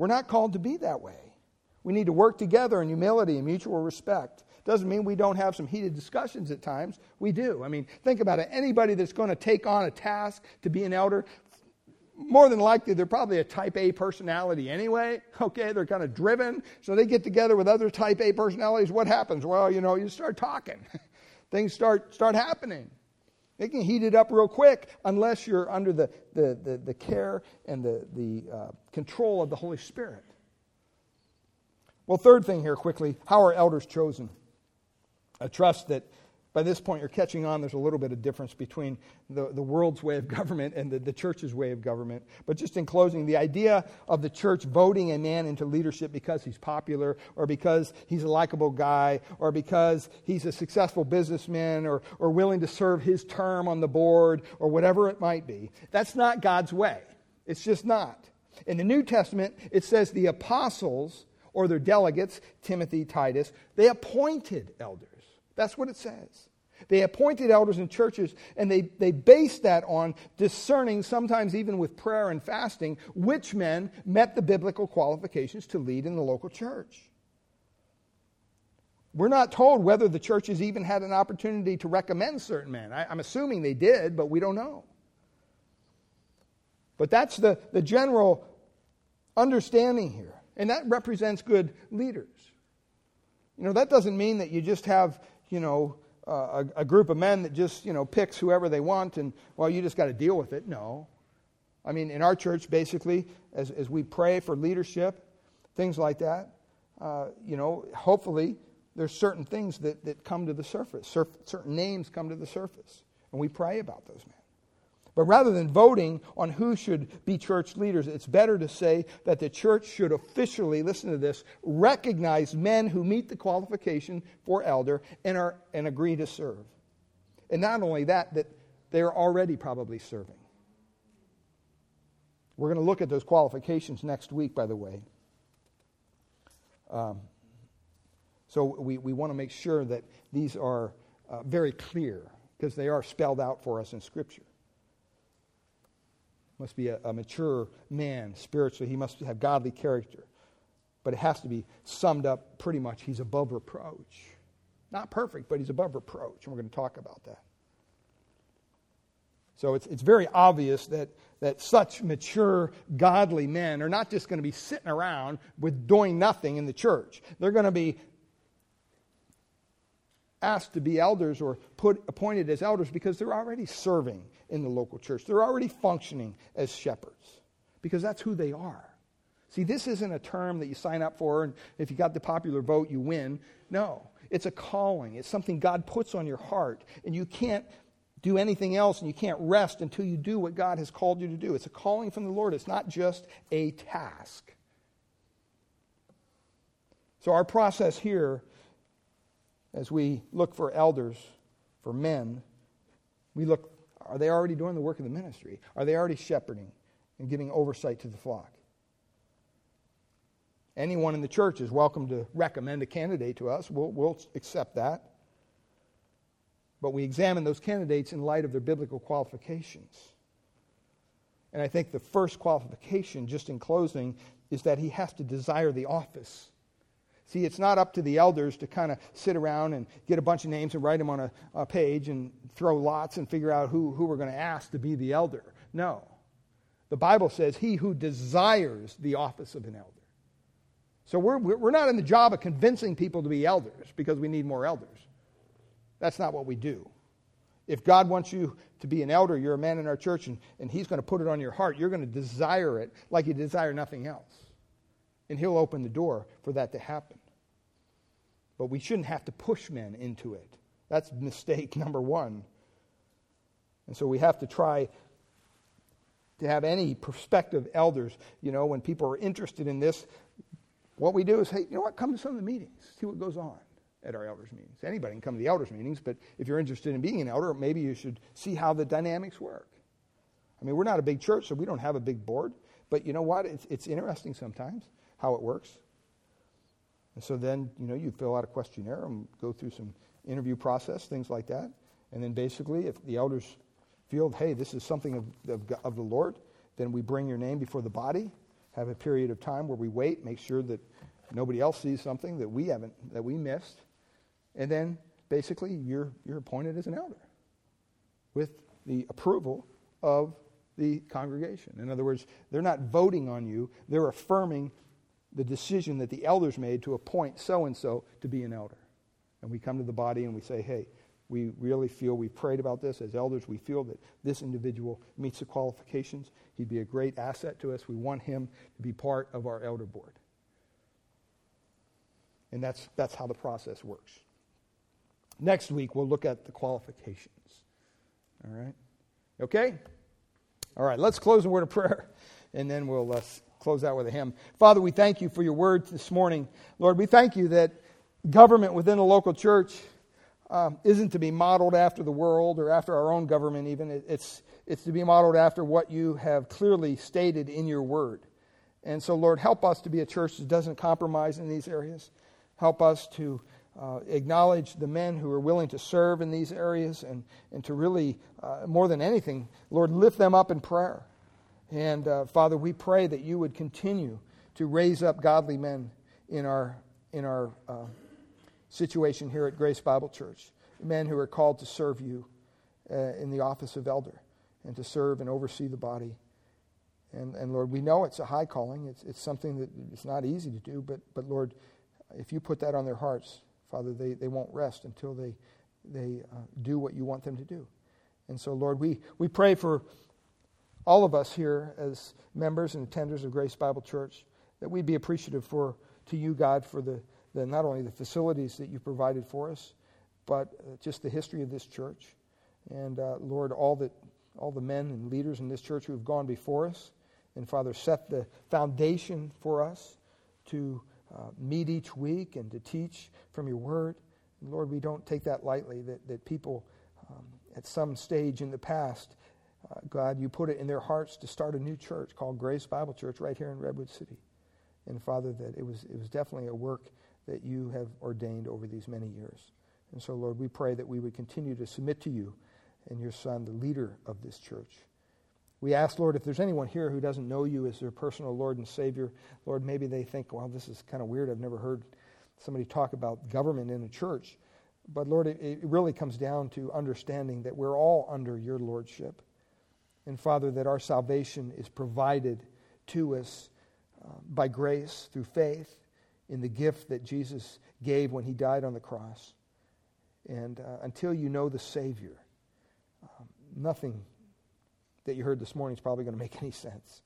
A: We're not called to be that way. We need to work together in humility and mutual respect. Doesn't mean we don't have some heated discussions at times. We do. I mean, think about it. Anybody that's going to take on a task to be an elder, more than likely they're probably a type A personality anyway. Okay, they're kind of driven. So they get together with other type A personalities. What happens? Well, you know, you start talking. *laughs* Things start start happening. It can heat it up real quick unless you're under the, the, the, the care and the, the uh, control of the Holy Spirit. Well, third thing here quickly how are elders chosen? I trust that by this point you're catching on. There's a little bit of difference between the, the world's way of government and the, the church's way of government. But just in closing the idea of the church voting a man into leadership because he's popular or because he's a likable guy or because he's a successful businessman or, or willing to serve his term on the board or whatever it might be that's not god's way. It's just not. In the new testament it says the apostles or their delegates timothy titus they appointed elders that's what it says. They appointed elders in churches, and they, they based that on discerning, sometimes even with prayer and fasting, which men met the biblical qualifications to lead in the local church. We're not told whether the churches even had an opportunity to recommend certain men. I, am assuming they did, but we don't know. But that's the, the general understanding here. And that represents good leaders. You know, that doesn't mean that you just have you know, uh, a, a, group of men that just, you know, picks whoever they want and, well, you just got to deal with it. No. I mean, in our church, basically, as, as we pray for leadership, things like that, uh, you know, hopefully there's certain things that, that come to the surface, certain names come to the surface, and we pray about those men. But rather than voting on who should be church leaders, it's better to say that the church should officially, listen to this, recognize men who meet the qualification for elder and, are, and agree to serve. And not only that, that they're already probably serving. We're going to look at those qualifications next week, by the way. Um, so we, we want to make sure that these are uh, very clear because they are spelled out for us in Scripture must be a, a mature man spiritually. He must have godly character. But it has to be summed up pretty much he's above reproach. Not perfect, but he's above reproach. And we're going to talk about that. So it's, it's very obvious that, that such mature, godly men are not just going to be sitting around with doing nothing in the church. They're going to be asked to be elders or put appointed as elders because they're already serving in the local church. They're already functioning as shepherds because that's who they are. See, this isn't a term that you sign up for and if you got the popular vote, you win. No, it's a calling. It's something God puts on your heart, and you can't do anything else and you can't rest until you do what God has called you to do. It's a calling from the Lord, it's not just a task. So, our process here, as we look for elders, for men, we look are they already doing the work of the ministry? Are they already shepherding and giving oversight to the flock? Anyone in the church is welcome to recommend a candidate to us. We'll, we'll accept that. But we examine those candidates in light of their biblical qualifications. And I think the first qualification, just in closing, is that he has to desire the office. See, it's not up to the elders to kind of sit around and get a bunch of names and write them on a, a page and throw lots and figure out who, who we're going to ask to be the elder. No. The Bible says, He who desires the office of an elder. So we're, we're not in the job of convincing people to be elders because we need more elders. That's not what we do. If God wants you to be an elder, you're a man in our church, and, and He's going to put it on your heart, you're going to desire it like you desire nothing else. And He'll open the door for that to happen. But we shouldn't have to push men into it. That's mistake *laughs* number one. And so we have to try to have any prospective elders, you know, when people are interested in this, what we do is, hey, you know what, come to some of the meetings, see what goes on. at our elders' meetings. Anybody can come to the elders' meetings, but if you're interested in being an elder, maybe you should see how the dynamics work. I mean, we're not a big church, so we don't have a big board, but you know what? It's, it's interesting sometimes how it works. And so then, you know, you fill out a questionnaire and go through some interview process, things like that. And then basically, if the elders feel, hey, this is something of, of, of the Lord, then we bring your name before the body, have a period of time where we wait, make sure that nobody else sees something that we haven't, that we missed. And then basically, you're, you're appointed as an elder with the approval of the congregation. In other words, they're not voting on you, they're affirming the decision that the elders made to appoint so and so to be an elder. And we come to the body and we say, hey, we really feel we prayed about this as elders. We feel that this individual meets the qualifications. He'd be a great asset to us. We want him to be part of our elder board. And that's, that's how the process works. Next week, we'll look at the qualifications. All right? Okay? All right, let's close a word of prayer, and then we'll uh, close out with a hymn. Father, we thank you for your word this morning. Lord, we thank you that government within a local church um, isn't to be modeled after the world or after our own government, even. It's, it's to be modeled after what you have clearly stated in your word. And so, Lord, help us to be a church that doesn't compromise in these areas. Help us to uh, acknowledge the men who are willing to serve in these areas and, and to really, uh, more than anything, Lord, lift them up in prayer. And uh, Father, we pray that you would continue to raise up godly men in our, in our uh, situation here at Grace Bible Church, men who are called to serve you uh, in the office of elder and to serve and oversee the body. And, and Lord, we know it's a high calling. It's, it's something that it's not easy to do, but, but Lord, if you put that on their hearts, Father, they, they won't rest until they, they uh, do what you want them to do. And so, Lord, we, we pray for all of us here as members and attenders of Grace Bible Church that we'd be appreciative for to you, God, for the, the not only the facilities that you provided for us, but uh, just the history of this church. And uh, Lord, all that all the men and leaders in this church who have gone before us, and Father, set the foundation for us to uh, meet each week and to teach from your word. Lord, we don't take that lightly, that, that people um, at some stage in the past, God, you put it in their hearts to start a new church called Grace Bible Church right here in Redwood City. And Father, that it was, it was definitely a work that you have ordained over these many years. And so, Lord, we pray that we would continue to submit to you and your Son, the leader of this church. We ask, Lord, if there's anyone here who doesn't know you as their personal Lord and Savior, Lord, maybe they think, well, this is kind of weird. I've never heard somebody talk about government in a church. But Lord, it, it really comes down to understanding that we're all under your Lordship. And Father, that our salvation is provided to us uh, by grace through faith in the gift that Jesus gave when he died on the cross. And uh, until you know the Savior, um, nothing that you heard this morning is probably going to make any sense.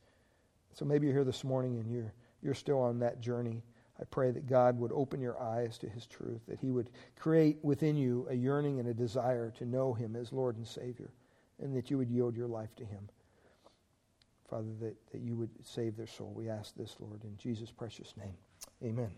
A: So maybe you're here this morning and you're, you're still on that journey. I pray that God would open your eyes to his truth, that he would create within you a yearning and a desire to know him as Lord and Savior, and that you would yield your life to him. Father, that, that you would save their soul. We ask this, Lord, in Jesus' precious name. Amen.